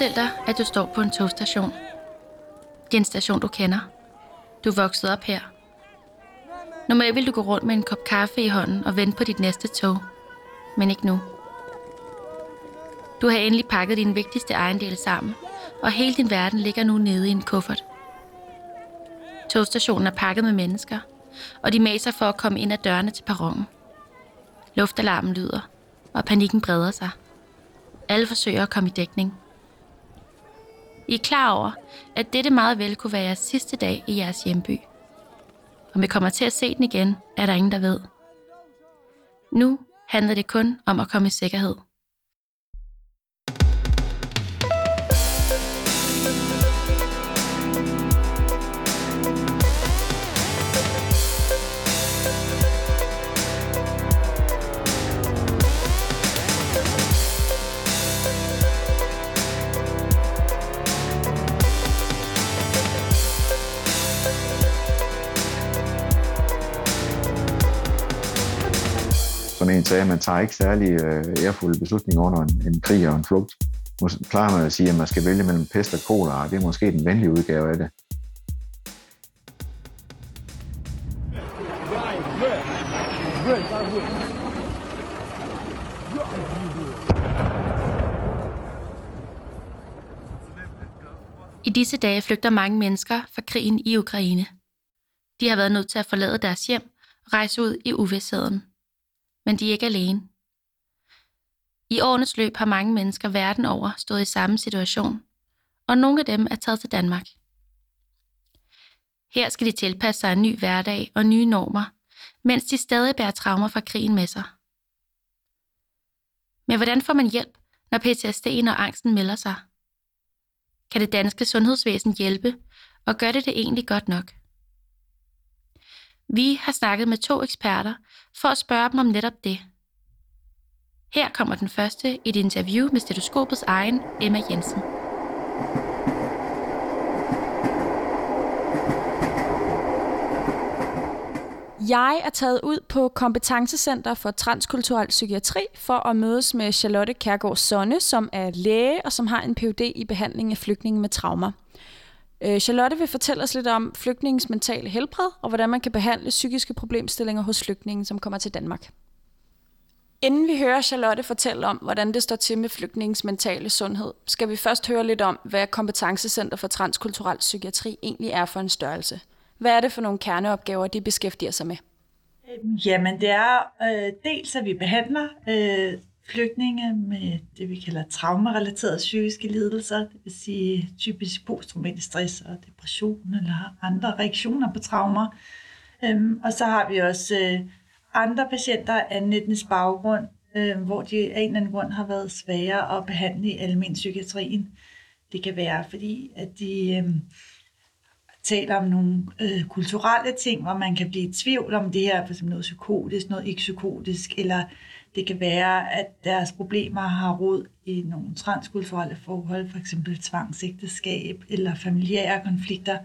Forestil dig, at du står på en togstation. Det er en station, du kender. Du er vokset op her. Normalt vil du gå rundt med en kop kaffe i hånden og vente på dit næste tog. Men ikke nu. Du har endelig pakket dine vigtigste ejendele sammen, og hele din verden ligger nu nede i en kuffert. Togstationen er pakket med mennesker, og de maser for at komme ind ad dørene til perronen. Luftalarmen lyder, og panikken breder sig. Alle forsøger at komme i dækning. I er klar over, at dette meget vel kunne være jeres sidste dag i jeres hjemby. Om vi kommer til at se den igen, er der ingen, der ved. Nu handler det kun om at komme i sikkerhed. Sagde, at man tager ikke særlig øh, ærefulde beslutninger under en, en krig og en flugt. Måske plejer man at sige, at man skal vælge mellem pest og kolera, og det er måske den venlige udgave af det. I disse dage flygter mange mennesker fra krigen i Ukraine. De har været nødt til at forlade deres hjem og rejse ud i uvidsheden men de er ikke alene. I årenes løb har mange mennesker verden over stået i samme situation, og nogle af dem er taget til Danmark. Her skal de tilpasse sig en ny hverdag og nye normer, mens de stadig bærer traumer fra krigen med sig. Men hvordan får man hjælp, når PTSD'en og angsten melder sig? Kan det danske sundhedsvæsen hjælpe, og gør det det egentlig godt nok? Vi har snakket med to eksperter for at spørge dem om netop det. Her kommer den første i et interview med stetoskopets egen Emma Jensen. Jeg er taget ud på Kompetencecenter for Transkulturel Psykiatri for at mødes med Charlotte Kærgaard Sonne, som er læge og som har en Ph.D. i behandling af flygtninge med traumer. Øh, Charlotte vil fortælle os lidt om flygtningens mentale helbred, og hvordan man kan behandle psykiske problemstillinger hos flygtninge, som kommer til Danmark. Inden vi hører Charlotte fortælle om, hvordan det står til med flygtningens mentale sundhed, skal vi først høre lidt om, hvad Kompetencecenter for Transkulturel Psykiatri egentlig er for en størrelse. Hvad er det for nogle kerneopgaver, de beskæftiger sig med? Jamen, det er øh, dels, at vi behandler øh, flygtninge med det, vi kalder traumarelaterede psykiske lidelser, det vil sige typisk posttraumatisk stress og depression eller andre reaktioner på traumer. Øhm, og så har vi også øh, andre patienter af en etnisk baggrund, øh, hvor de af en eller anden grund har været svære at behandle i almen psykiatrien. Det kan være, fordi at de øh, taler om nogle øh, kulturelle ting, hvor man kan blive i tvivl om det her, for eksempel noget psykotisk, noget ikke psykotisk, eller det kan være, at deres problemer har rod i nogle transkulturelle forhold, for eksempel tvangsægteskab eller familiære konflikter,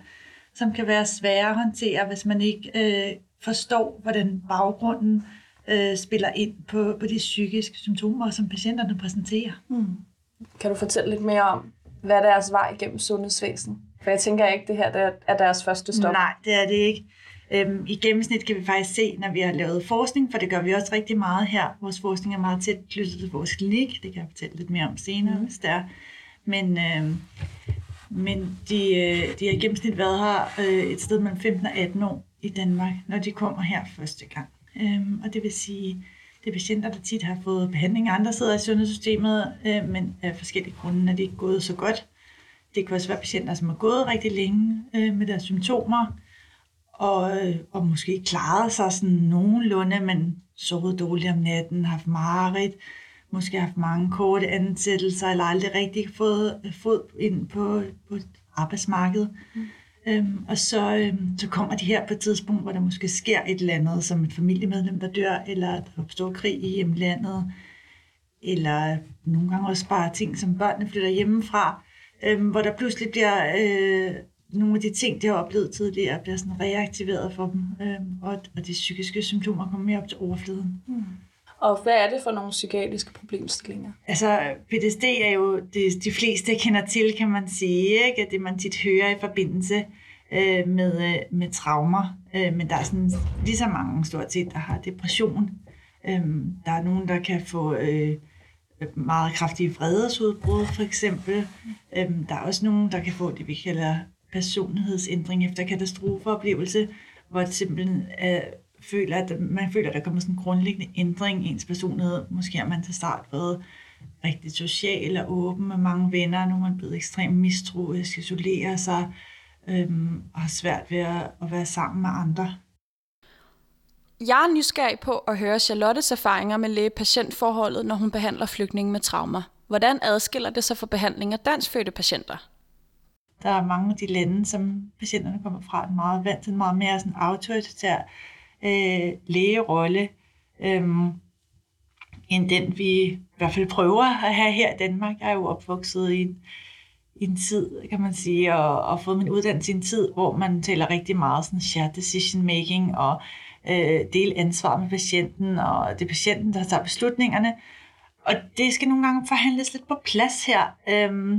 som kan være svære at håndtere, hvis man ikke øh, forstår, hvordan baggrunden øh, spiller ind på, på de psykiske symptomer, som patienterne præsenterer. Mm. Kan du fortælle lidt mere om, hvad er deres vej gennem sundhedsvæsenet? For jeg tænker ikke, det her er deres første stop. Nej, det er det ikke. Øhm, I gennemsnit kan vi faktisk se, når vi har lavet forskning, for det gør vi også rigtig meget her. Vores forskning er meget tæt knyttet til vores klinik. Det kan jeg fortælle lidt mere om senere, mm. hvis det er. Men, øhm, men de, øh, de har i gennemsnit været her øh, et sted mellem 15 og 18 år i Danmark, når de kommer her første gang. Øhm, og det vil sige, det er patienter, der tit har fået behandling andre steder i sundhedssystemet, øh, men af forskellige grunde er det ikke gået så godt. Det kan også være patienter, som har gået rigtig længe øh, med deres symptomer, og, og måske klaret sig sådan nogenlunde, men sovet dårligt om natten, haft mareridt, måske haft mange korte ansættelser, eller aldrig rigtig fået fod ind på, på arbejdsmarkedet. Mm. Øhm, og så, øhm, så kommer de her på et tidspunkt, hvor der måske sker et eller andet, som et familiemedlem, der dør, eller der opstår krig i hjemlandet, eller nogle gange også bare ting, som børnene flytter hjemmefra, øhm, hvor der pludselig bliver øh, nogle af de ting, de har oplevet tidligere, bliver sådan reaktiveret for dem, øh, og, og de psykiske symptomer kommer mere op til overfladen. Mm. Og hvad er det for nogle psykiatriske problemstillinger? Altså, PTSD er jo det, de fleste kender til, kan man sige. Ikke? Det man tit hører i forbindelse øh, med, øh, med traumer. Øh, men der er sådan lige så mange stort set, der har depression. Øh, der er nogen, der kan få øh, meget kraftige vredesudbrud, for eksempel. Øh, der er også nogen, der kan få det, vi kalder personlighedsændring efter katastrofeoplevelse, hvor det simpelthen øh, føler, at man føler, at der kommer sådan en grundlæggende ændring i ens personlighed. Måske har man til start været rigtig social og åben med mange venner, nu er man blevet ekstremt mistroisk, isolerer sig øhm, og har svært ved at, at være sammen med andre. Jeg er nysgerrig på at høre Charlottes erfaringer med læge-patientforholdet, når hun behandler flygtninge med traumer. Hvordan adskiller det sig fra behandling af danskfødte patienter? Der er mange af de lande, som patienterne kommer fra, en meget vant til en meget mere sådan autoritær øh, lægerolle, øh, end den vi i hvert fald prøver at have her i Danmark. Jeg er jo opvokset i en, i en tid, kan man sige, og, og fået min uddannelse i en tid, hvor man taler rigtig meget sådan shared decision making og øh, del ansvar med patienten, og det er patienten, der tager beslutningerne. Og det skal nogle gange forhandles lidt på plads her, øh,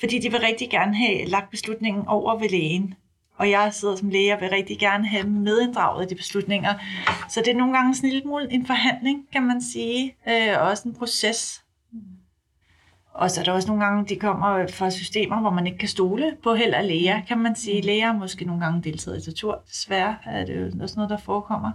fordi de vil rigtig gerne have lagt beslutningen over ved lægen og jeg sidder som læge og vil rigtig gerne have medinddraget de beslutninger. Så det er nogle gange sådan en lille smule en forhandling, kan man sige, øh, og også en proces. Og så er der også nogle gange, de kommer fra systemer, hvor man ikke kan stole på heller læger, kan man sige. Læger måske nogle gange deltaget i tortur, desværre er det jo også noget, der forekommer.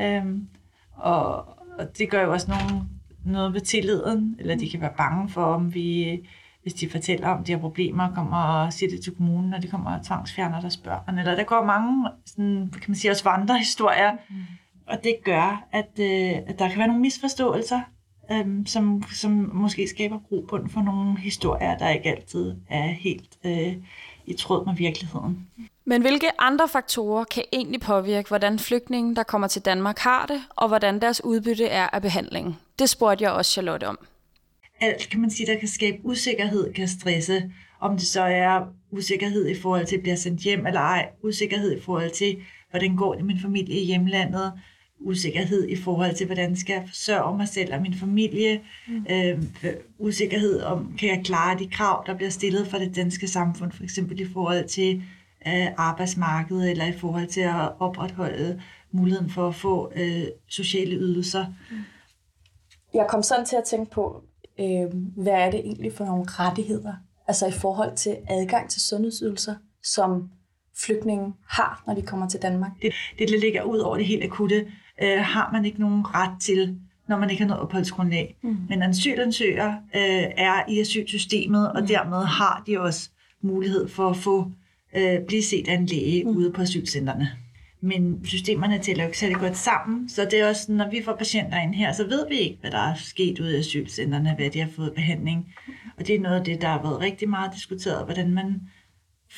Øhm, og, og det gør jo også nogle, noget ved tilliden, eller de kan være bange for, om vi hvis de fortæller om de her problemer, kommer og siger det til kommunen, når de kommer og tvangsfjerner deres børn. Eller der går mange, sådan, kan man sige, også vandrehistorier, mm. og det gør, at, øh, at der kan være nogle misforståelser, øh, som, som måske skaber grobund for nogle historier, der ikke altid er helt øh, i tråd med virkeligheden. Men hvilke andre faktorer kan egentlig påvirke, hvordan flygtningen, der kommer til Danmark, har det, og hvordan deres udbytte er af behandlingen? Det spurgte jeg også Charlotte om alt, kan man sige, der kan skabe usikkerhed, kan stresse. Om det så er usikkerhed i forhold til at blive sendt hjem eller ej, usikkerhed i forhold til, hvordan går det med min familie i hjemlandet, usikkerhed i forhold til, hvordan skal jeg forsørge mig selv og min familie, mm. øh, usikkerhed om, kan jeg klare de krav, der bliver stillet fra det danske samfund, for eksempel i forhold til øh, arbejdsmarkedet, eller i forhold til at opretholde muligheden for at få øh, sociale ydelser. Mm. Jeg kom sådan til at tænke på, øh, hvad er det egentlig for nogle rettigheder, altså i forhold til adgang til sundhedsydelser, som flygtningen har, når de kommer til Danmark? Det, det ligger ud over det helt akutte, øh, har man ikke nogen ret til, når man ikke har noget opholdsgrundlag. Mm. Men asylansøgere øh, er i asylsystemet, og mm. dermed har de også mulighed for at få øh, blive set af en læge mm. ude på asylcentrene men systemerne tæller jo ikke særlig godt sammen, så det er også, når vi får patienter ind her, så ved vi ikke, hvad der er sket ude i asylcentrene, hvad de har fået behandling. Og det er noget af det, der har været rigtig meget diskuteret, hvordan man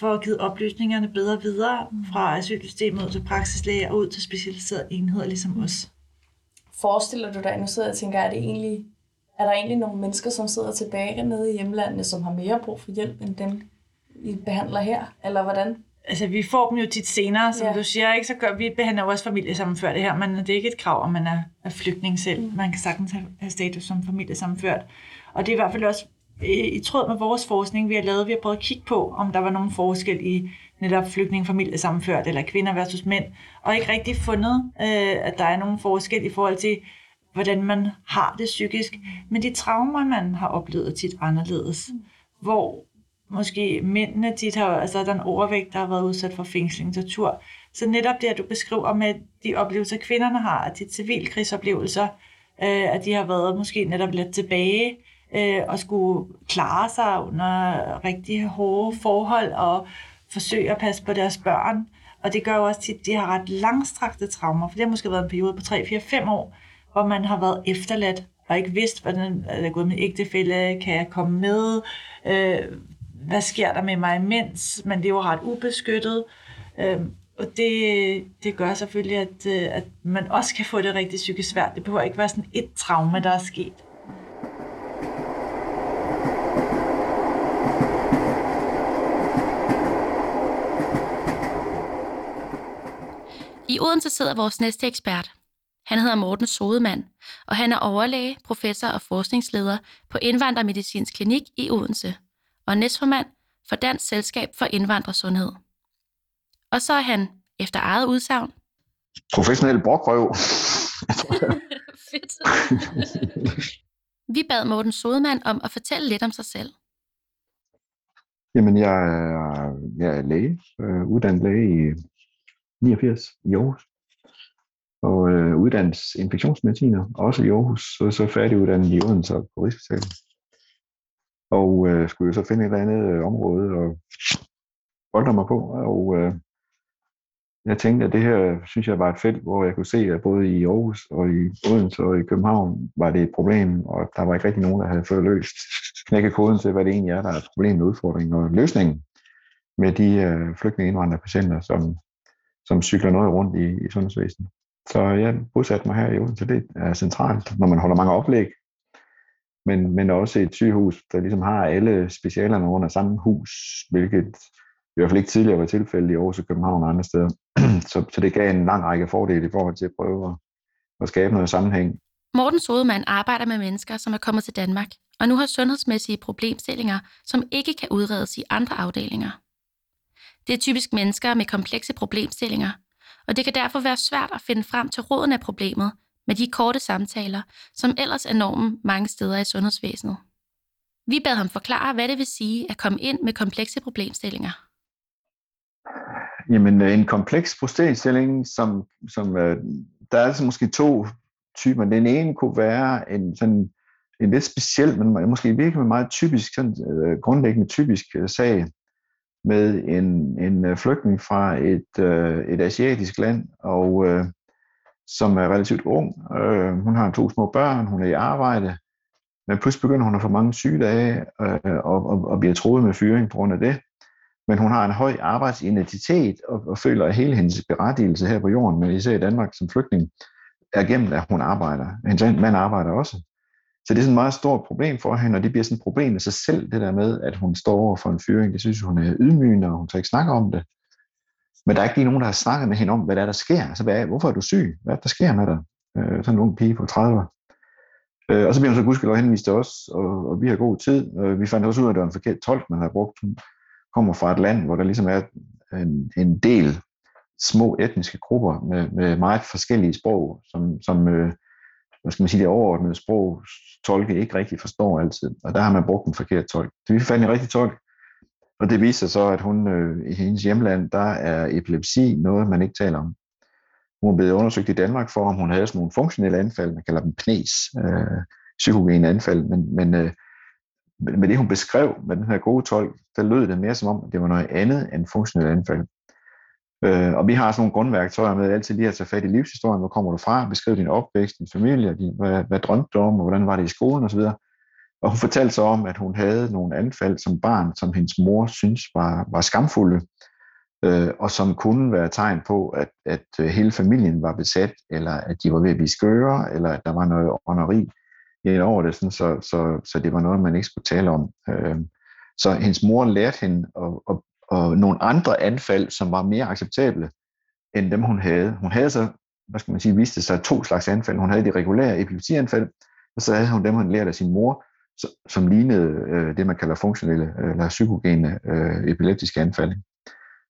får givet oplysningerne bedre videre fra asylsystemet ud til praksislæger og ud til specialiserede enheder, ligesom os. Forestiller du dig, nu sidder jeg og tænker, er, det egentlig, er der egentlig nogle mennesker, som sidder tilbage nede i hjemlandet, som har mere brug for hjælp, end dem, I behandler her? Eller hvordan altså vi får dem jo tit senere, som ja. du siger, ikke? så gør vi behandler vores familiesammenført det her, men det er ikke et krav, om man er, er flygtning selv. Mm. Man kan sagtens have, have status som familiesammenført. Og det er i hvert fald også i, i tråd med vores forskning, vi har lavet, vi har prøvet at kigge på, om der var nogen forskel i netop flygtningefamilie sammenført, eller kvinder versus mænd, og ikke rigtig fundet, øh, at der er nogen forskel i forhold til, hvordan man har det psykisk. Men de traumer, man har oplevet, tit anderledes. Hvor måske mændene tit har, altså der er en overvægt, der har været udsat for fængsling, tortur. Så netop det, at du beskriver med de oplevelser, kvinderne har, at de civilkrigsoplevelser, øh, at de har været måske netop lidt tilbage øh, og skulle klare sig under rigtig hårde forhold og forsøge at passe på deres børn. Og det gør jo også tit, at de har ret langstrakte traumer, for det har måske været en periode på 3, 4, 5 år, hvor man har været efterladt og ikke vidst, hvordan er det gået med ægtefælde, kan jeg komme med, øh, hvad sker der med mig imens, men det er jo ret ubeskyttet. Øh, og det, det gør selvfølgelig, at, øh, at man også kan få det rigtig psykisk svært. Det behøver ikke være sådan et traume, der er sket. I Odense sidder vores næste ekspert. Han hedder Morten Sodemann, og han er overlæge, professor og forskningsleder på Indvandrermedicinsk Klinik i Odense, og næstformand for Dansk Selskab for Indvandrersundhed. Og så er han, efter eget udsagn, Professionel brokrøv. Fedt. Vi bad Morten Sodemann om at fortælle lidt om sig selv. Jamen, jeg er, jeg er læge, øh, uddannet læge i 89 i Aarhus. Og øh, uddannet infektionsmediciner, også i Aarhus, så, så færdiguddannet i Odense og på Rigshospitalet. Og øh, skulle jo så finde et eller andet øh, område og bolde mig på. Og øh, jeg tænkte, at det her synes jeg var et felt, hvor jeg kunne se, at både i Aarhus og i Odense og i København var det et problem, og der var ikke rigtig nogen, der havde fået løst knækket koden til, hvad det egentlig er, der er et problem udfordringen og løsningen med de øh, flygtninge indvandrere patienter, som, som cykler noget rundt i, i sundhedsvæsenet. Så jeg bosatte mig her i Odense, det er centralt, når man holder mange oplæg, men, men også et sygehus, der ligesom har alle specialerne under samme hus, hvilket i hvert fald ikke tidligere var tilfældet i Aarhus og København og andre steder. så, så det gav en lang række fordele i forhold til at prøve at, at skabe noget sammenhæng. Morten Sodemann arbejder med mennesker, som er kommet til Danmark, og nu har sundhedsmæssige problemstillinger, som ikke kan udredes i andre afdelinger. Det er typisk mennesker med komplekse problemstillinger, og det kan derfor være svært at finde frem til råden af problemet med de korte samtaler, som ellers er normen mange steder i sundhedsvæsenet. Vi bad ham forklare, hvad det vil sige at komme ind med komplekse problemstillinger. Jamen, øh, en kompleks problemstilling, som, som øh, der er altså måske to typer. Den ene kunne være en sådan en lidt speciel, men måske virkelig meget typisk, sådan, øh, grundlæggende typisk øh, sag med en, en øh, flygtning fra et, øh, et asiatisk land, og øh, som er relativt ung. Øh, hun har to små børn, hun er i arbejde, men pludselig begynder hun at få mange sygedage øh, og, og, og bliver troet med fyring på grund af det men hun har en høj arbejdsidentitet og, og føler, at hele hendes berettigelse her på jorden, men især i Danmark som flygtning, er gennem, at hun arbejder. Hendes mand arbejder også. Så det er sådan et meget stort problem for hende, og det bliver sådan et problem i sig selv, det der med, at hun står over for en fyring. Det synes hun er ydmygende, og hun tager ikke snakke om det. Men der er ikke lige nogen, der har snakket med hende om, hvad der er, der sker. Altså, hvad er, hvorfor er du syg? Hvad er der sker med dig? Øh, sådan en ung pige på 30 øh, Og så bliver hun så gudskelov henvist til os, og, og vi har god tid. Øh, vi fandt også ud af, at det var en forkert tolk, man har brugt kommer fra et land, hvor der ligesom er en, en del små etniske grupper med, med meget forskellige sprog, som, som øh, hvad skal man sige, det overordnede sprog, tolke ikke rigtig forstår altid. Og der har man brugt en forkert tolk. Så vi fandt en rigtig tolk, og det viser så, at hun øh, i hendes hjemland, der er epilepsi noget, man ikke taler om. Hun er blevet undersøgt i Danmark for, om hun havde sådan nogle funktionelle anfald, man kalder dem PNES, øh, psykogene anfald, men, men øh, med det, hun beskrev med den her gode tolk, der lød det mere som om, at det var noget andet end funktionelle anfald. Øh, og vi har sådan nogle grundværktøjer med altid lige at tage fat i livshistorien. Hvor kommer du fra? Beskriv din opvækst, din familie, din, hvad, hvad drømte du om, og hvordan var det i skolen osv. Og hun fortalte så om, at hun havde nogle anfald som barn, som hendes mor synes var, var skamfulde, øh, og som kunne være tegn på, at, at øh, hele familien var besat, eller at de var ved at blive skøre, eller at der var noget ånderi ind over det, sådan, så, så, så det var noget, man ikke skulle tale om. Øh, så hendes mor lærte hende at, at og nogle andre anfald, som var mere acceptable end dem, hun havde. Hun havde så, hvad skal man sige, viste sig to slags anfald. Hun havde de regulære epilepsianfald, og så havde hun dem, hun lærte af sin mor, som lignede øh, det, man kalder funktionelle øh, eller psykogene øh, epileptiske anfald.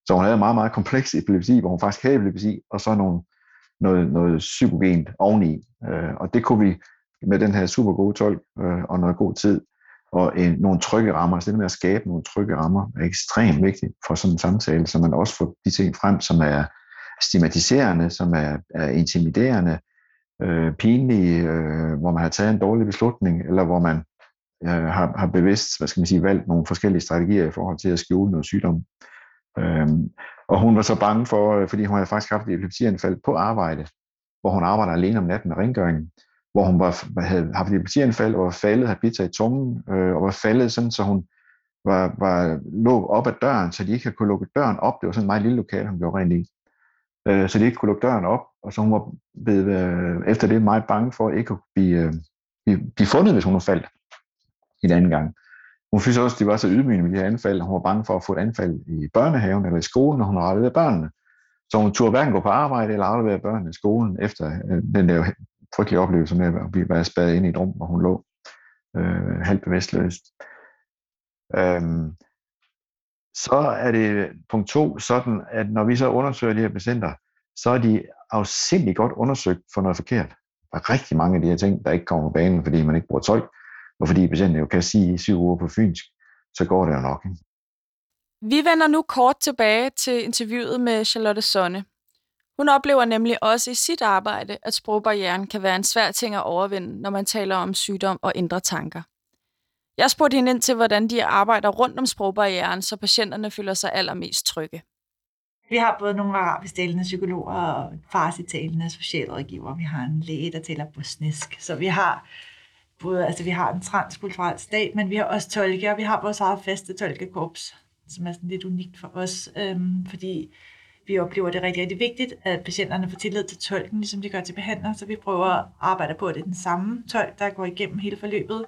Så hun havde en meget, meget kompleks epilepsi, hvor hun faktisk havde epilepsi, og så nogle, noget, noget psykogent oveni. Øh, og det kunne vi med den her super gode tolk øh, og noget god tid, og en, nogle trygge rammer. Så det med at skabe nogle trygge rammer er ekstremt vigtigt for sådan en samtale, så man også får de ting frem, som er stigmatiserende, som er, er intimiderende, øh, pinlige, øh, hvor man har taget en dårlig beslutning, eller hvor man øh, har, har bevidst, hvad skal man sige, valgt nogle forskellige strategier i forhold til at skjule noget sygdom. Øh, og hun var så bange for, øh, fordi hun havde faktisk haft et epilepsianfald på arbejde, hvor hun arbejder alene om natten med rengøringen, hvor hun var, havde haft epilepsianfald og var faldet, havde bidt sig i tungen, øh, og var faldet sådan, så hun var, var, lå op ad døren, så de ikke kunne lukke døren op. Det var sådan en meget lille lokal, hun gjorde rent i. Øh, så de ikke kunne lukke døren op, og så hun var blevet, øh, efter det meget bange for ikke kunne blive, øh, blive, blive fundet, hvis hun var faldt en anden gang. Hun synes også, at de var så ydmygende med de her anfald, hun var bange for at få et anfald i børnehaven eller i skolen, når hun havde børnene. Så hun turde hverken gå på arbejde eller aflevere børnene i skolen efter øh, den der frygtelig oplevelse med at være spadet ind i et rum, hvor hun lå øh, halvt bevidstløst. Øhm, så er det punkt to sådan, at når vi så undersøger de her patienter, så er de afsindelig godt undersøgt for noget forkert. Der er rigtig mange af de her ting, der ikke kommer på banen, fordi man ikke bruger tolk, og fordi patienten jo kan sige i syv uger på fynsk, så går det jo nok. Ikke? Vi vender nu kort tilbage til interviewet med Charlotte Sonne. Hun oplever nemlig også i sit arbejde, at sprogbarrieren kan være en svær ting at overvinde, når man taler om sygdom og indre tanker. Jeg spurgte hende ind til, hvordan de arbejder rundt om sprogbarrieren, så patienterne føler sig allermest trygge. Vi har både nogle arabisk talende psykologer og farsitalende socialrådgiver. Vi har en læge, der taler bosnisk. Så vi har både, altså vi har en transkulturel stat, men vi har også tolke, og vi har vores eget faste tolkekorps, som er sådan lidt unikt for os, øhm, fordi vi oplever det rigtig, rigtig vigtigt, at patienterne får tillid til tolken, ligesom de gør til behandler, så vi prøver at arbejde på, at det er den samme tolk, der går igennem hele forløbet.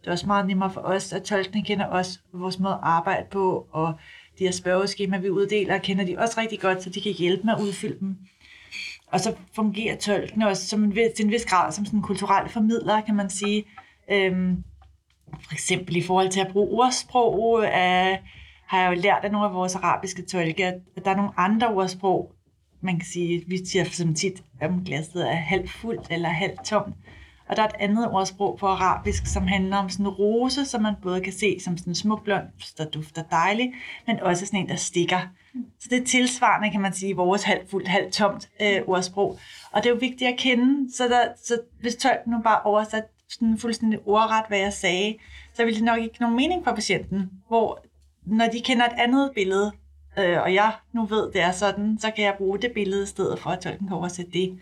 Det er også meget nemmere for os, at tolkene kender os, vores måde at arbejde på, og de her spørgeskema, vi uddeler, kender de også rigtig godt, så de kan hjælpe med at udfylde dem. Og så fungerer tolken også som en, til en vis grad som sådan en kulturel formidler, kan man sige. Øhm, for eksempel i forhold til at bruge ordsprog, øh, har jeg jo lært af nogle af vores arabiske tolke, at der er nogle andre ordsprog, man kan sige, vi siger som tit, om glasset er halvt fuldt eller halvt tomt. Og der er et andet ordsprog på arabisk, som handler om sådan en rose, som man både kan se som sådan en smuk blomst, der dufter dejligt, men også sådan en, der stikker. Så det er tilsvarende, kan man sige, vores halvt fuldt, halvt tomt øh, ordsprog. Og det er jo vigtigt at kende, så, der, så hvis tolken nu bare oversat sådan fuldstændig ordret, hvad jeg sagde, så ville det nok ikke nogen mening for patienten. Hvor når de kender et andet billede, øh, og jeg nu ved, det er sådan, så kan jeg bruge det billede i stedet for, at tolken kan oversætte det.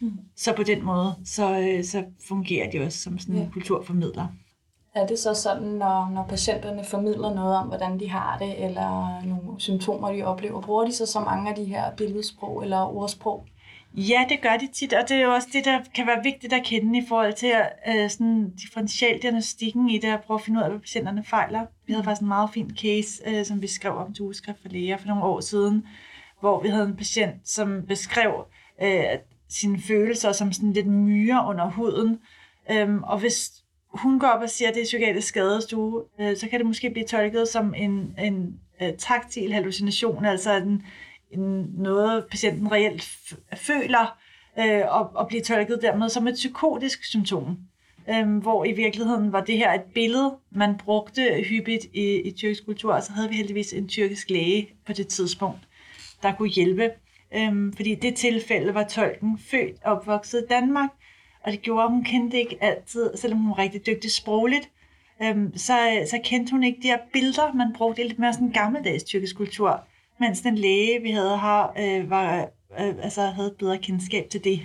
Mm. Så på den måde, så, øh, så fungerer de også som sådan en ja. kulturformidler. Er det så sådan, når, når patienterne formidler noget om, hvordan de har det, eller nogle symptomer, de oplever, bruger de så så mange af de her billedsprog eller ordsprog? Ja, det gør de tit, og det er jo også det, der kan være vigtigt at kende i forhold til uh, sådan differentialdiagnostikken i det, at prøve at finde ud af, hvad patienterne fejler. Vi havde faktisk en meget fin case, uh, som vi skrev om til Ugeskrift for Læger for nogle år siden, hvor vi havde en patient, som beskrev uh, sine følelser som sådan lidt myre under huden. Um, og hvis hun går op og siger, at det er psykiatrisk skadestue, uh, så kan det måske blive tolket som en, en uh, taktil hallucination, altså en, noget, patienten reelt føler, øh, og, og bliver tolket dermed som et psykotisk symptom. Øh, hvor i virkeligheden var det her et billede, man brugte hyppigt i, i tyrkisk kultur, og så havde vi heldigvis en tyrkisk læge på det tidspunkt, der kunne hjælpe. Øh, fordi i det tilfælde var tolken født og opvokset i Danmark, og det gjorde, at hun kendte ikke altid, selvom hun var rigtig dygtig sprogligt, øhm, så, så kendte hun ikke de her billeder, man brugte lidt mere sådan gammeldags tyrkisk kultur mens den læge, vi havde her, øh, var, øh, altså havde bedre kendskab til det.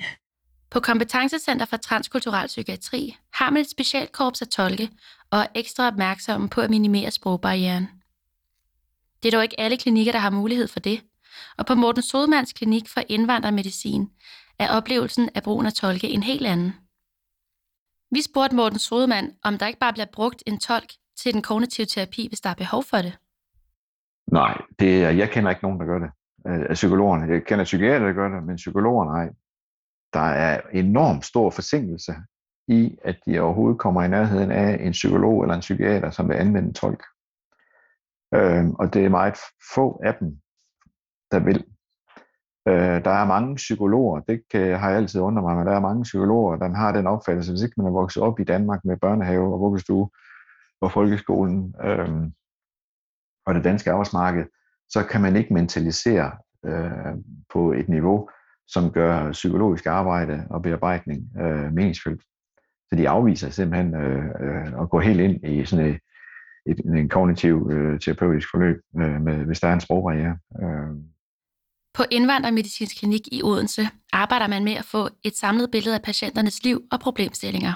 På Kompetencecenter for Transkulturel Psykiatri har man et specialkorps af tolke og er ekstra opmærksomme på at minimere sprogbarrieren. Det er dog ikke alle klinikker, der har mulighed for det, og på Morten Sodemands klinik for indvandrermedicin er oplevelsen af brugen af tolke en helt anden. Vi spurgte Morten Sodemann, om der ikke bare bliver brugt en tolk til den kognitive terapi, hvis der er behov for det. Nej, det, jeg kender ikke nogen, der gør det. Øh, af psykologerne. Jeg kender psykiater, der gør det, men psykologer nej. Der er enormt stor forsinkelse i, at de overhovedet kommer i nærheden af en psykolog eller en psykiater, som vil anvende en tolk. Øh, og det er meget få af dem, der vil. Øh, der er mange psykologer, det kan, har jeg altid undret mig, men der er mange psykologer, der har den opfattelse, hvis ikke man er vokset op i Danmark med børnehave og vuggestue og folkeskolen, øh, og det danske arbejdsmarked, så kan man ikke mentalisere øh, på et niveau, som gør psykologisk arbejde og bearbejdning øh, meningsfyldt. Så de afviser simpelthen øh, øh, at gå helt ind i sådan et, et, en kognitiv øh, terapeutisk forløb, øh, med, hvis der er en sprogbarriere. Øh. På Indvandrermedicinsk Klinik i Odense arbejder man med at få et samlet billede af patienternes liv og problemstillinger.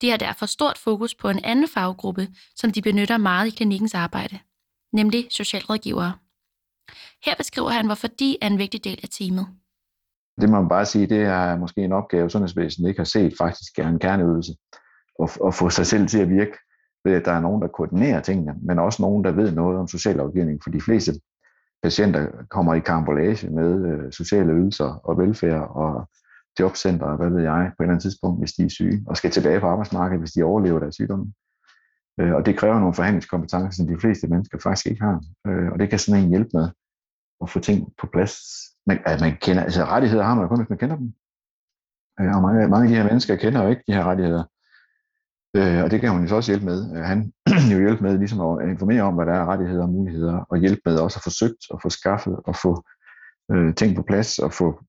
De har derfor stort fokus på en anden faggruppe, som de benytter meget i klinikkens arbejde – nemlig socialrådgivere. Her beskriver han, hvorfor de er en vigtig del af teamet. Det må man bare sige, det er måske en opgave, sundhedsvæsenet ikke har set faktisk er en kerneøvelse. At, få sig selv til at virke ved, at der er nogen, der koordinerer tingene, men også nogen, der ved noget om sociallovgivning. For de fleste patienter kommer i karambolage med øh, sociale ydelser og velfærd og jobcenter, hvad ved jeg, på et eller andet tidspunkt, hvis de er syge, og skal tilbage på arbejdsmarkedet, hvis de overlever deres sygdomme. Øh, og det kræver nogle forhandlingskompetencer, som de fleste mennesker faktisk ikke har. Øh, og det kan sådan en hjælpe med at få ting på plads. Man, at man kender, altså rettigheder har man kun, hvis man kender dem. Øh, og mange, mange af de her mennesker kender jo ikke de her rettigheder. Øh, og det kan hun jo så også hjælpe med. Øh, han jo hjælpe med ligesom at informere om, hvad der er rettigheder og muligheder, og hjælpe med også at få søgt og få skaffet og få øh, ting på plads og få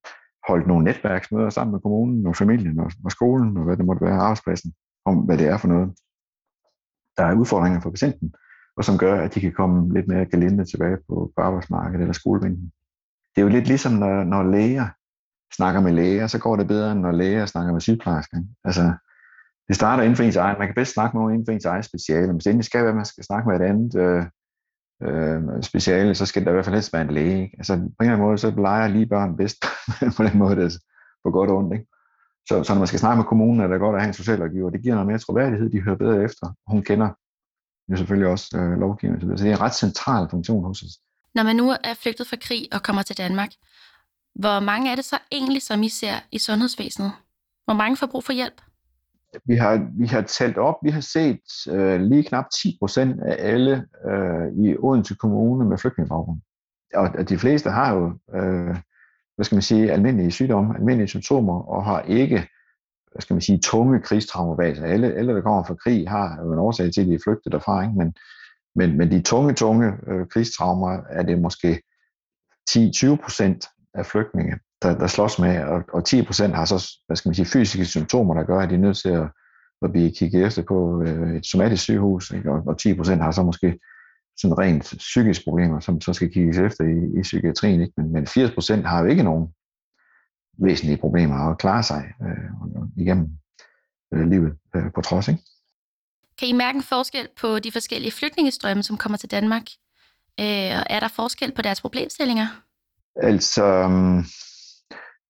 holdt nogle netværksmøder sammen med kommunen og familien og, og skolen og hvad det måtte være, arbejdspladsen, om hvad det er for noget. Der er udfordringer for patienten, og som gør, at de kan komme lidt mere galinde tilbage på, på arbejdsmarkedet eller skolebænken. Det er jo lidt ligesom, når, når læger snakker med læger, så går det bedre, end når læger snakker med sygeplejersker. Altså, det starter inden for ens egen. Man kan bedst snakke med nogen inden for ens eget speciale. Hvis det endelig skal være, at man skal snakke med et andet øh, øh, speciale, så skal der i hvert fald helst være en læge. Ikke? Altså, på en eller anden måde, så leger lige børn bedst på den måde, altså, på godt og ondt. Ikke? Så, så når man skal snakke med kommunen, er det godt at have en socialrådgiver. Det giver noget mere troværdighed, de hører bedre efter. Hun kender jo selvfølgelig også øh, lovgivningen. Så det er en ret central funktion hos os. Når man nu er flygtet fra krig og kommer til Danmark, hvor mange er det så egentlig, som I ser i sundhedsvæsenet? Hvor mange får brug for hjælp? Vi har, vi har talt op, vi har set øh, lige knap 10 procent af alle øh, i Odense Kommune med flygtningebaggrund. Og de fleste har jo, øh, hvad skal man sige, almindelige sygdomme, almindelige symptomer, og har ikke, hvad skal man sige, tunge krigstraumer bag sig. Alle, alle, der kommer fra krig, har jo en årsag til, at de er flygtet derfra, ikke? Men, men, men de tunge, tunge øh, krigstraumer er det måske 10-20 procent af flygtninge, der, der slås med, og, og 10 procent har så, hvad skal man sige, fysiske symptomer, der gør, at de er nødt til at, at blive kigget efter på øh, et somatisk sygehus, ikke? Og, og 10 procent har så måske sådan rent psykiske problemer, som så skal kigges efter i, i psykiatrien, ikke? Men, men 80 procent har jo ikke nogen væsentlige problemer og klarer sig øh, igennem øh, livet øh, på trods. Ikke? Kan I mærke en forskel på de forskellige flygtningestrømme, som kommer til Danmark? Øh, er der forskel på deres problemstillinger? Altså, øhm,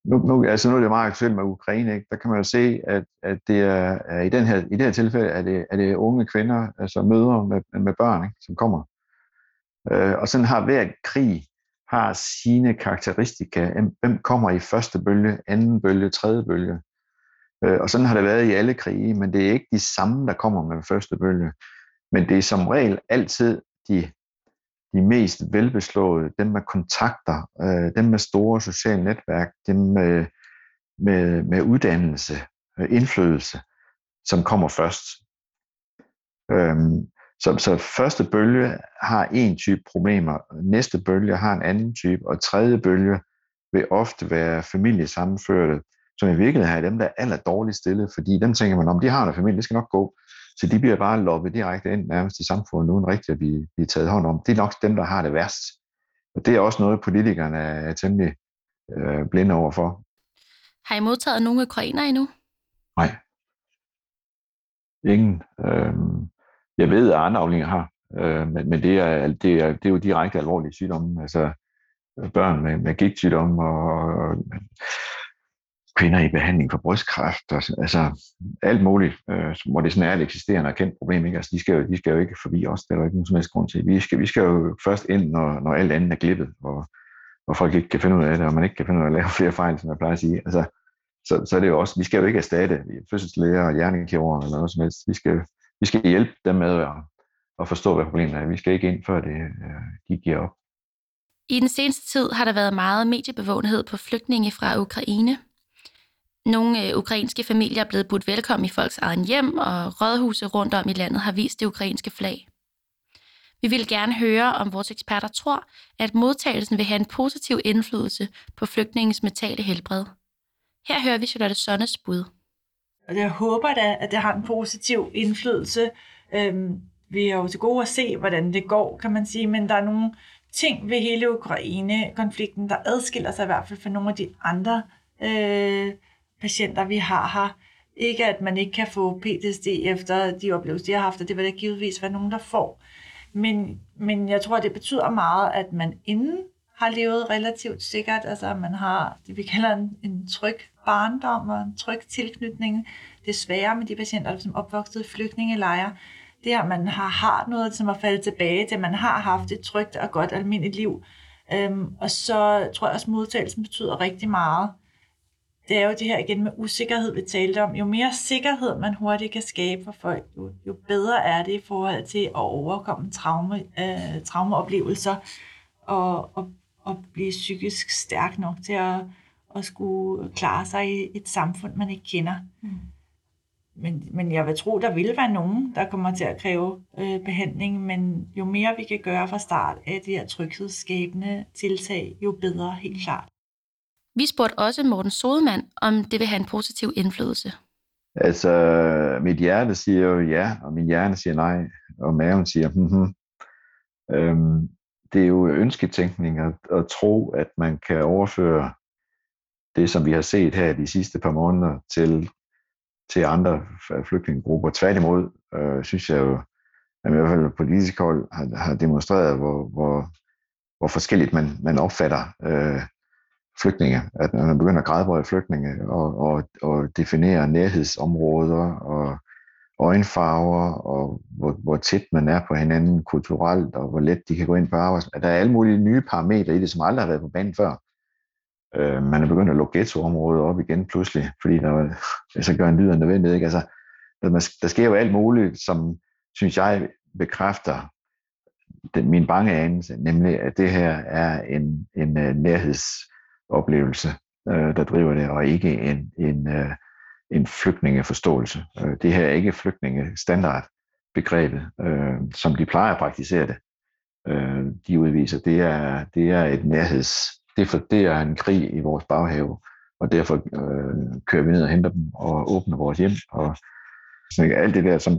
nu, nu, altså nu er det meget aktuelt med Ukraine, ikke? der kan man jo se, at, at det er, er i, den her, i det her tilfælde er det, er det unge kvinder, altså mødre med, med børn, ikke? som kommer. Øh, og sådan har hver krig har sine karakteristika. Hvem kommer i første bølge, anden bølge, tredje bølge? Øh, og sådan har det været i alle krige, men det er ikke de samme, der kommer med første bølge. Men det er som regel altid de de mest velbeslåede, dem med kontakter, øh, dem med store sociale netværk, dem med, med, med uddannelse, øh, indflydelse, som kommer først. Øhm, så, så første bølge har en type problemer, næste bølge har en anden type, og tredje bølge vil ofte være familiesammenførte, som i virkeligheden er dem, der er aller dårligt stillet, fordi dem tænker man, om de har en familie, det skal nok gå. Så de bliver bare loppet direkte ind nærmest i samfundet, uden rigtigt at blive, blive taget hånd om. Det er nok dem, der har det værst. Og det er også noget, politikerne er temmelig øh, blinde overfor. Har I modtaget nogle ukrainer endnu? Nej. Ingen. Øh, jeg ved, at andre afdelinger har, øh, men, men det, er, det, er, det er jo direkte alvorlige sygdomme. Altså øh, børn med, med gigtsygdomme og, og kvinder i behandling for brystkræft, og, altså alt muligt, øh, hvor det sådan er et eksisterende og kendt problem. Ikke? Altså, de, skal jo, de skal jo ikke forbi os, det er der ikke nogen som helst grund til. Vi skal, vi skal jo først ind, når, når alt andet er glippet, og, og folk ikke kan finde ud af det, og man ikke kan finde ud af at lave flere fejl, som jeg plejer at sige. Altså, så, så er det jo også, vi skal jo ikke erstatte fødselslæger og hjernekirurger eller noget som helst. Vi skal, vi skal hjælpe dem med at, at forstå, hvad problemet er. Vi skal ikke ind, før det, øh, de giver op. I den seneste tid har der været meget mediebevågenhed på flygtninge fra Ukraine. Nogle øh, ukrainske familier er blevet budt velkommen i folks egen hjem, og rådhuse rundt om i landet har vist det ukrainske flag. Vi vil gerne høre, om vores eksperter tror, at modtagelsen vil have en positiv indflydelse på flygtningens mentale helbred. Her hører vi Charlotte Sonnes bud. Jeg håber da, at det har en positiv indflydelse. Øhm, vi er jo til gode at se, hvordan det går, kan man sige, men der er nogle ting ved hele Ukraine-konflikten, der adskiller sig i hvert fald fra nogle af de andre øh, patienter, vi har her. Ikke at man ikke kan få PTSD efter de oplevelser, de har haft, og det vil der givetvis være nogen, der får. Men, men jeg tror, det betyder meget, at man inden har levet relativt sikkert, altså at man har det, vi kalder en, en tryg barndom og en tryg tilknytning. Desværre med de patienter, som er opvokset i flygtningelejre. Det er, at man har, har noget, som er faldet tilbage til, at man har haft et trygt og godt almindeligt liv. Øhm, og så tror jeg også, at modtagelsen betyder rigtig meget det er jo det her igen med usikkerhed, vi talte om. Jo mere sikkerhed man hurtigt kan skabe for folk, jo, jo bedre er det i forhold til at overkomme traume, øh, traumeoplevelser og, og, og blive psykisk stærk nok til at, at skulle klare sig i et samfund, man ikke kender. Mm. Men, men jeg vil tro, der vil være nogen, der kommer til at kræve øh, behandling, men jo mere vi kan gøre fra start af de her tryghedsskabende tiltag, jo bedre, helt klart. Vi spurgte også Morten Sodemann, om det vil have en positiv indflydelse. Altså, mit hjerte siger jo ja, og min hjerne siger nej, og maven siger hmm. øhm, Det er jo ønsketænkning at, at tro, at man kan overføre det, som vi har set her de sidste par måneder, til, til andre flygtningegrupper. Tværtimod øh, synes jeg jo, at i hvert fald politisk hold har, har demonstreret, hvor, hvor, hvor forskelligt man, man opfatter øh, flygtninge, at man begynder at gradbøje flygtninge og, og, og definere nærhedsområder og øjenfarver og hvor, hvor tæt man er på hinanden kulturelt og hvor let de kan gå ind på arbejdsmarkedet. Der er alle mulige nye parametre i det, som aldrig har været på banen før. Øh, man er begyndt at lukke ghettoområdet op igen pludselig, fordi der var, så gør en lyd af nødvendigt. Ikke? Altså, der, der sker jo alt muligt, som synes jeg bekræfter den, min bange anelse, nemlig at det her er en, en uh, nærhedsoplevelse, øh, der driver det, og ikke en, en, øh, en flygtningeforståelse. Øh, det her er ikke flygtninge-standardbegrebet, øh, som de plejer at praktisere det. Øh, de udviser, det er, det er et nærheds... Det, for, det er en krig i vores baghave, og derfor øh, kører vi ned og henter dem og åbner vores hjem. Og så alt det der, som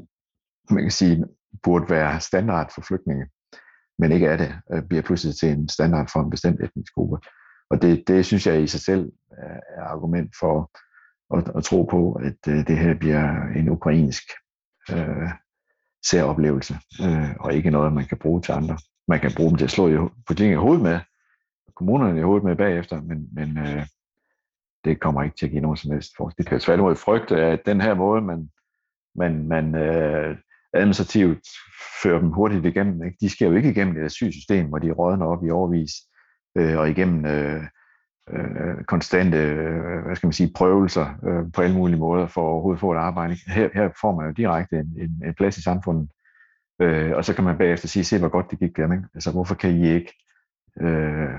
man kan sige, burde være standard for flygtninge, men ikke er det, øh, bliver pludselig til en standard for en bestemt etnisk gruppe. Og det, det synes jeg i sig selv er argument for at, at tro på, at øh, det her bliver en ukrainsk øh, særoplevelse, øh, og ikke noget, man kan bruge til andre. Man kan bruge dem til at slå i, på ting i hovedet med, kommunerne i hovedet med bagefter, men, men øh, det kommer ikke til at give nogen som helst forskel. Det kan tværtimod frygte, at den her måde, man, man, man øh, administrativt fører dem hurtigt igennem, ikke? de skal jo ikke igennem et asylsystem, hvor de rådner op i overvis, øh, og igennem øh, øh, konstante øh, hvad skal man sige, prøvelser øh, på alle mulige måder for at overhovedet få et arbejde. Her, her får man jo direkte en, en, en plads i samfundet, øh, og så kan man bagefter sige, se hvor godt det gik dem. Ikke? Altså hvorfor kan I ikke, øh,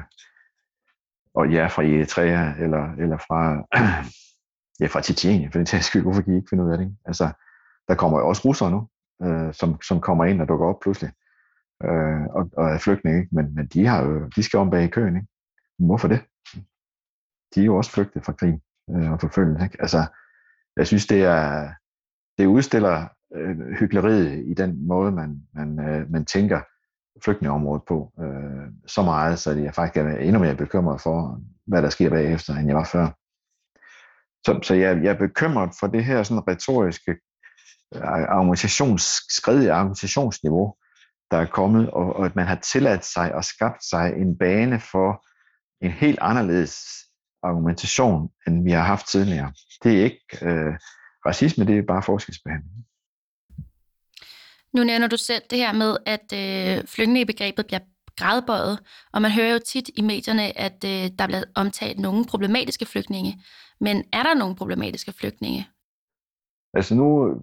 og ja, fra Eritrea eller, eller fra, ja, fra Tjetjenien, for den tages skyld, hvorfor kan I ikke finde ud af det? Ikke? Altså, der kommer jo også russere nu, øh, som, som kommer ind og dukker op pludselig øh, og, og er flygtninge, ikke? Men, men de, har jo, de skal om bag i køen. Ikke? Hvorfor det? De er jo også flygtet fra krig øh, og forfølgelse. Ikke? Altså, jeg synes, det er det udstiller øh, hyggeleriet i den måde, man, man, øh, man tænker flygtningeområdet på øh, så meget, så jeg faktisk er endnu mere bekymret for, hvad der sker bagefter, end jeg var før. Så, så jeg, jeg er bekymret for det her sådan retoriske øh, argumentationsskred i argumentationsniveau, der er kommet, og, og at man har tilladt sig og skabt sig en bane for en helt anderledes argumentation, end vi har haft tidligere. Det er ikke øh, racisme, det er bare forskelsbehandling. Nu nævner du selv det her med, at øh, flygtningebegrebet bliver gradbøjet, og man hører jo tit i medierne, at øh, der bliver omtalt nogle problematiske flygtninge. Men er der nogle problematiske flygtninge? Altså nu, øh,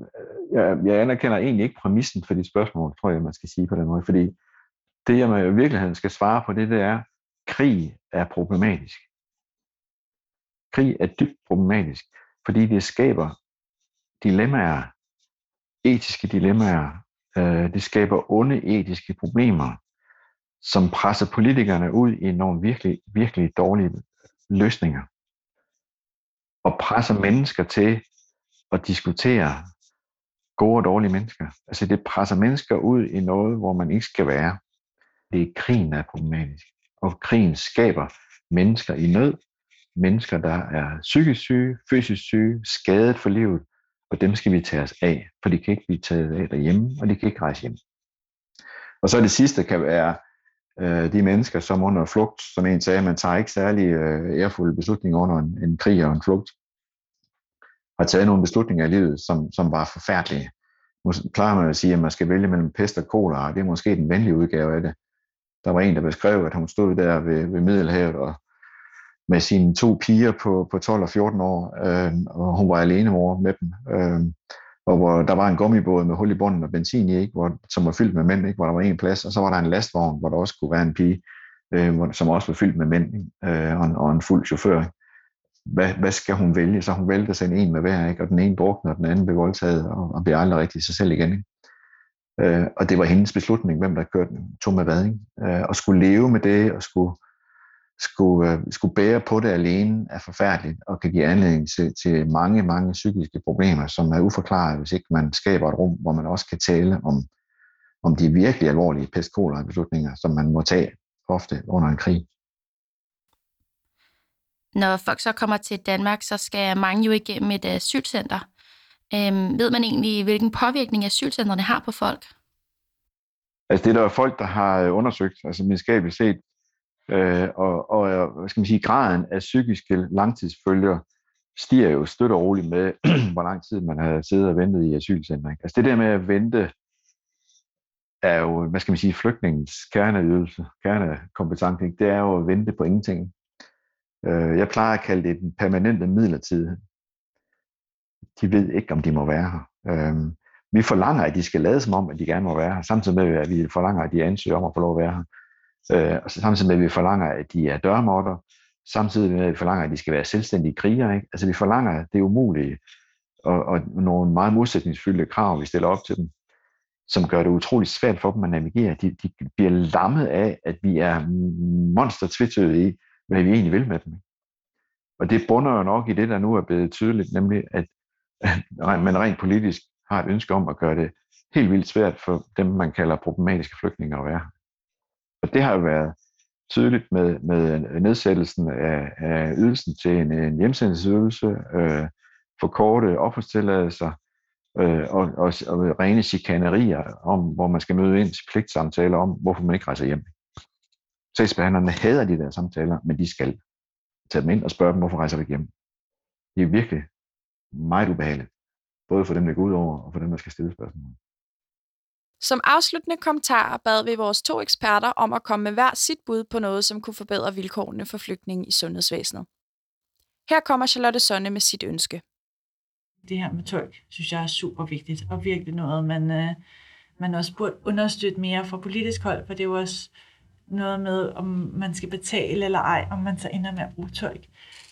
jeg, jeg anerkender egentlig ikke præmissen for de spørgsmål, tror jeg, man skal sige på den måde, fordi det, jeg i virkeligheden skal svare på, det, det er, krig er problematisk. Krig er dybt problematisk, fordi det skaber dilemmaer, etiske dilemmaer, øh, det skaber onde etiske problemer, som presser politikerne ud i nogle virkelig, virkelig dårlige løsninger, og presser mennesker til at diskutere gode og dårlige mennesker. Altså det presser mennesker ud i noget, hvor man ikke skal være. Det er krigen, der er problematisk. Og krigen skaber mennesker i nød, mennesker, der er psykisk syge, fysisk syge, skadet for livet, og dem skal vi tage os af, for de kan ikke blive taget af derhjemme, og de kan ikke rejse hjem. Og så det sidste kan være øh, de mennesker, som under flugt, som en sagde, man tager ikke særlig øh, ærefulde beslutninger under en, en krig og en flugt har taget nogle beslutninger i livet, som, som var forfærdelige. Nu plejer man at sige, at man skal vælge mellem pest og kolera, og det er måske den venlige udgave af det. Der var en, der beskrev, at hun stod der ved, ved Middelhavet og med sine to piger på, på 12 og 14 år, øh, og hun var alene mor med dem. Øh, og hvor der var en gummibåd med hul i bunden og benzin i, ikke, hvor, som var fyldt med mænd, ikke, hvor der var en plads, og så var der en lastvogn, hvor der også kunne være en pige, øh, som også var fyldt med mænd, ikke, øh, og, en, og en fuld chauffør. Hvad, hvad skal hun vælge? Så hun vælger sig en med hver, ikke, og den ene drukner, og den anden blev voldtaget, og, og blev aldrig rigtig sig selv igen. Ikke? Øh, og det var hendes beslutning, hvem der kørte, tog med hvad. Ikke? Øh, og skulle leve med det, og skulle, skulle, øh, skulle bære på det alene, er forfærdeligt, og kan give anledning til, til mange, mange psykiske problemer, som er uforklaret, hvis ikke man skaber et rum, hvor man også kan tale om, om de virkelig alvorlige pestkolera beslutninger, som man må tage ofte under en krig. Når folk så kommer til Danmark, så skal mange jo igennem et asylcenter. Øhm, ved man egentlig, hvilken påvirkning asylcentrene har på folk? Altså det er der folk, der har øh, undersøgt, altså videnskabeligt set, øh, og, og hvad skal man sige, graden af psykiske langtidsfølger stiger jo støt og roligt med, hvor lang tid man har siddet og ventet i asylcenter. Altså det der med at vente, er jo, hvad skal man sige, flygtningens kerneydelse, kernekompetence, det er jo at vente på ingenting. Øh, jeg plejer at kalde det den permanente midlertidighed de ved ikke, om de må være her. Øh, vi forlanger, at de skal lade som om, at de gerne må være her, samtidig med, at vi forlanger, at de ansøger om at få lov at være her. Øh, og samtidig med, at vi forlanger, at de er dørmåtter, samtidig med, at vi forlanger, at de skal være selvstændige krigere. Ikke? Altså vi forlanger det umulige, og, og nogle meget modsætningsfyldte krav, vi stiller op til dem, som gør det utroligt svært for dem at navigere. De, de bliver lammet af, at vi er monster i, hvad vi egentlig vil med dem. Og det bunder jo nok i det, der nu er blevet tydeligt, nemlig at man rent politisk har et ønske om at gøre det helt vildt svært for dem, man kalder problematiske flygtninge at være. Og det har jo været tydeligt med, med nedsættelsen af, af ydelsen til en, en hjemsendelsesydelse, øh, korte opholdstilladelser øh, og, og, og rene chikanerier om, hvor man skal møde ind til pligtsamtaler om, hvorfor man ikke rejser hjem. Sagsbehandlerne hader de der samtaler, men de skal tage dem ind og spørge dem, hvorfor rejser vi hjem. Det er virkelig meget ubehageligt. Både for dem, der går ud over, og for dem, der skal stille spørgsmål. Som afsluttende kommentar bad vi vores to eksperter om at komme med hver sit bud på noget, som kunne forbedre vilkårene for flygtninge i sundhedsvæsenet. Her kommer Charlotte Sonne med sit ønske. Det her med tolk, synes jeg er super vigtigt, og virkelig noget, man, øh, man også burde understøtte mere fra politisk hold, for det er jo også noget med, om man skal betale eller ej, om man så ender med at bruge tolk.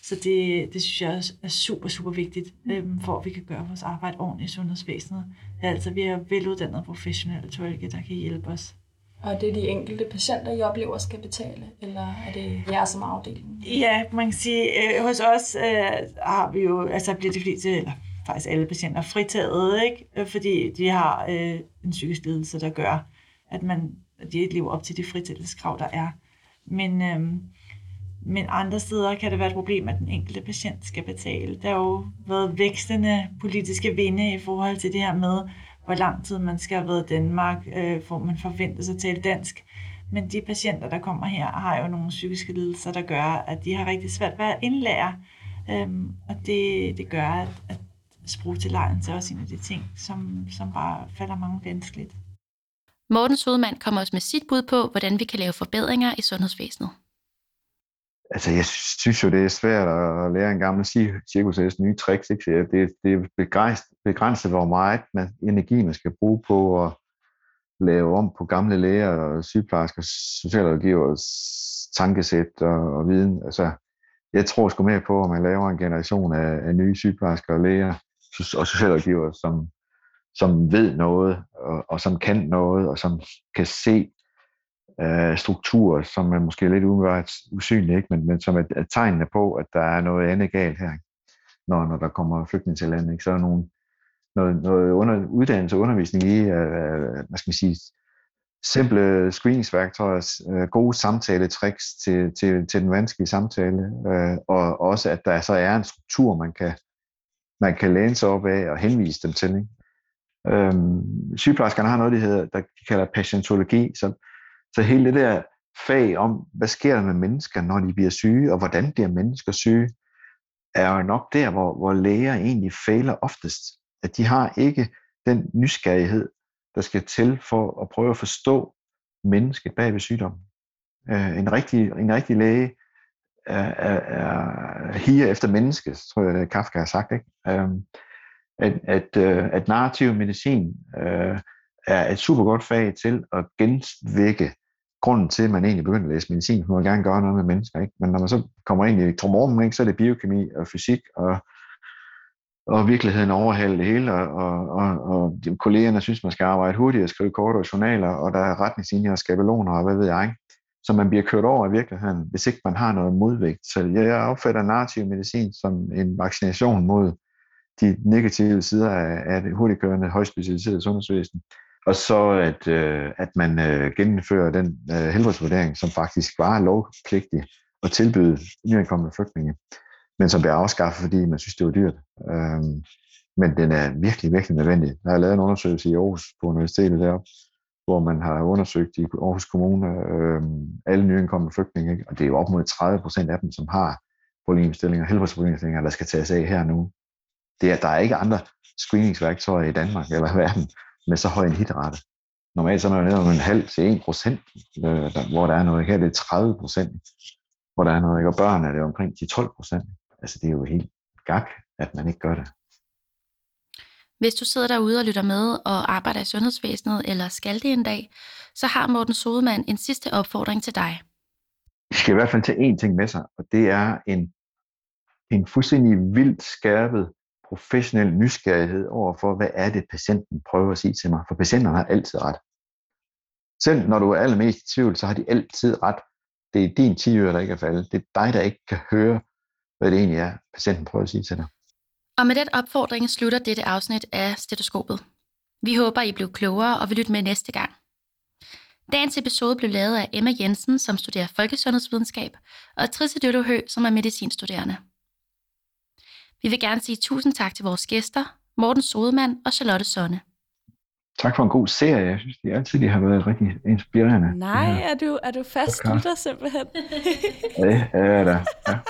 Så det, det synes jeg er super, super vigtigt, øhm, for at vi kan gøre vores arbejde ordentligt i sundhedsvæsenet. Altså, vi har veluddannede professionelle tolke, der kan hjælpe os. Og det er de enkelte patienter, I oplever skal betale, eller er det jer som afdeling? Ja, man kan sige, øh, hos os øh, har vi jo, altså bliver de fleste, eller faktisk alle patienter fritaget, ikke? Øh, fordi de har øh, en psykisk lidelse, der gør, at man, de ikke lever op til de fritagelseskrav, der er. Men øh, men andre steder kan det være et problem, at den enkelte patient skal betale. Der har jo været vækstende politiske vinde i forhold til det her med, hvor lang tid man skal have været i Danmark, øh, hvor man forventer sig at tale dansk. Men de patienter, der kommer her, har jo nogle psykiske lidelser, der gør, at de har rigtig svært ved at indlære. Øhm, og det, det gør, at, at sprogtilegnelse er også en af de ting, som, som bare falder mange vanskeligt. Morten Sodemand kommer også med sit bud på, hvordan vi kan lave forbedringer i sundhedsvæsenet altså jeg synes jo, det er svært at lære en gammel cirkushest nye tricks. Ikke? Det, det er begrænset, begrænset, hvor meget man, energi man skal bruge på at lave om på gamle læger og sygeplejersker, socialrådgivers tankesæt og, og viden. Altså, jeg tror sgu mere på, at man laver en generation af, af nye sygeplejersker og læger og socialrådgiver, som, som ved noget, og, og som kan noget, og som kan se øh, strukturer, som er måske lidt umiddelbart usynlige, ikke? Men, men som er, er tegnene på, at der er noget andet galt her, ikke? Når, når der kommer flygtninge til landet. Ikke? Så er der nogle, noget, noget under, uddannelse og undervisning i, øh, øh hvad skal man sige, simple screeningsværktøjer, øh, gode samtaletricks til, til, til den vanskelige samtale, øh, og også at der så er en struktur, man kan, man kan læne sig op af og henvise dem til. Ikke? Øhm, sygeplejerskerne har noget, de, hedder, der de kalder patientologi, som, så hele det der fag om, hvad sker der med mennesker, når de bliver syge, og hvordan bliver mennesker syge, er jo nok der, hvor, hvor læger egentlig fejler oftest. At de har ikke den nysgerrighed, der skal til for at prøve at forstå mennesket bag ved sygdommen. Øh, en, rigtig, en rigtig læge er, er, er higer efter mennesket, tror jeg, det Kafka har sagt, ikke? Øhm, at, at, øh, at narrativ medicin øh, er et super godt fag til at genvække grunden til, at man egentlig begynder at læse medicin, man vil gerne gøre noget med mennesker. Ikke? Men når man så kommer ind i tromormen, ikke, så er det biokemi og fysik, og, og virkeligheden overhaler det hele, og, og, og, og de, kollegerne synes, man skal arbejde hurtigt og skrive kortere journaler, og der er retningslinjer og skabeloner, og hvad ved jeg. Ikke? Så man bliver kørt over i virkeligheden, hvis ikke man har noget modvægt. Så jeg opfatter narrativ medicin som en vaccination mod de negative sider af, af det hurtigkørende, højspecialiserede sundhedsvæsen. Og så at, øh, at man øh, gennemfører den øh, helbredsvurdering, som faktisk var lovpligtig at tilbyde nyankomne flygtninge, men som blev afskaffet, fordi man synes, det var dyrt. Øhm, men den er virkelig, virkelig nødvendig. Der er lavet en undersøgelse i Aarhus på universitetet deroppe, hvor man har undersøgt i Aarhus Kommune øh, alle nyankomne flygtninge, ikke? og det er jo op mod 30 procent af dem, som har problemstillinger, helbredsproblemstillinger, der skal tages af her nu. Det er, der er ikke andre screeningsværktøjer i Danmark eller verden med så høj en hitrate. Normalt så er man jo nede om en halv til 1 procent, øh, hvor der er noget. Her er det 30 procent, hvor der er noget. Ikke? Og børn er det omkring 10-12 procent. Altså det er jo helt gak, at man ikke gør det. Hvis du sidder derude og lytter med og arbejder i sundhedsvæsenet eller skal det en dag, så har Morten Sodemann en sidste opfordring til dig. I skal i hvert fald tage én ting med sig, og det er en, en fuldstændig vildt skærpet professionel nysgerrighed over for, hvad er det, patienten prøver at sige til mig. For patienterne har altid ret. Selv når du er allermest i tvivl, så har de altid ret. Det er din 10 der ikke er faldet. Det er dig, der ikke kan høre, hvad det egentlig er, patienten prøver at sige til dig. Og med den opfordring slutter dette afsnit af Stetoskopet. Vi håber, I blev klogere og vil lytte med næste gang. Dagens episode blev lavet af Emma Jensen, som studerer folkesundhedsvidenskab, og Trisse Døllehø, som er medicinstuderende. Vi vil gerne sige tusind tak til vores gæster, Morten Sodemann og Charlotte Sonne. Tak for en god serie. Jeg synes, de altid de har været rigtig inspirerende. Nej, er du, er du fast lytter simpelthen? ja, ja, da. Ja.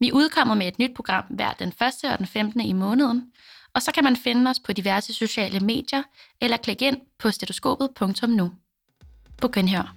Vi udkommer med et nyt program hver den 1. og den 15. i måneden, og så kan man finde os på diverse sociale medier eller klikke ind på stetoskopet.nu. På genhør.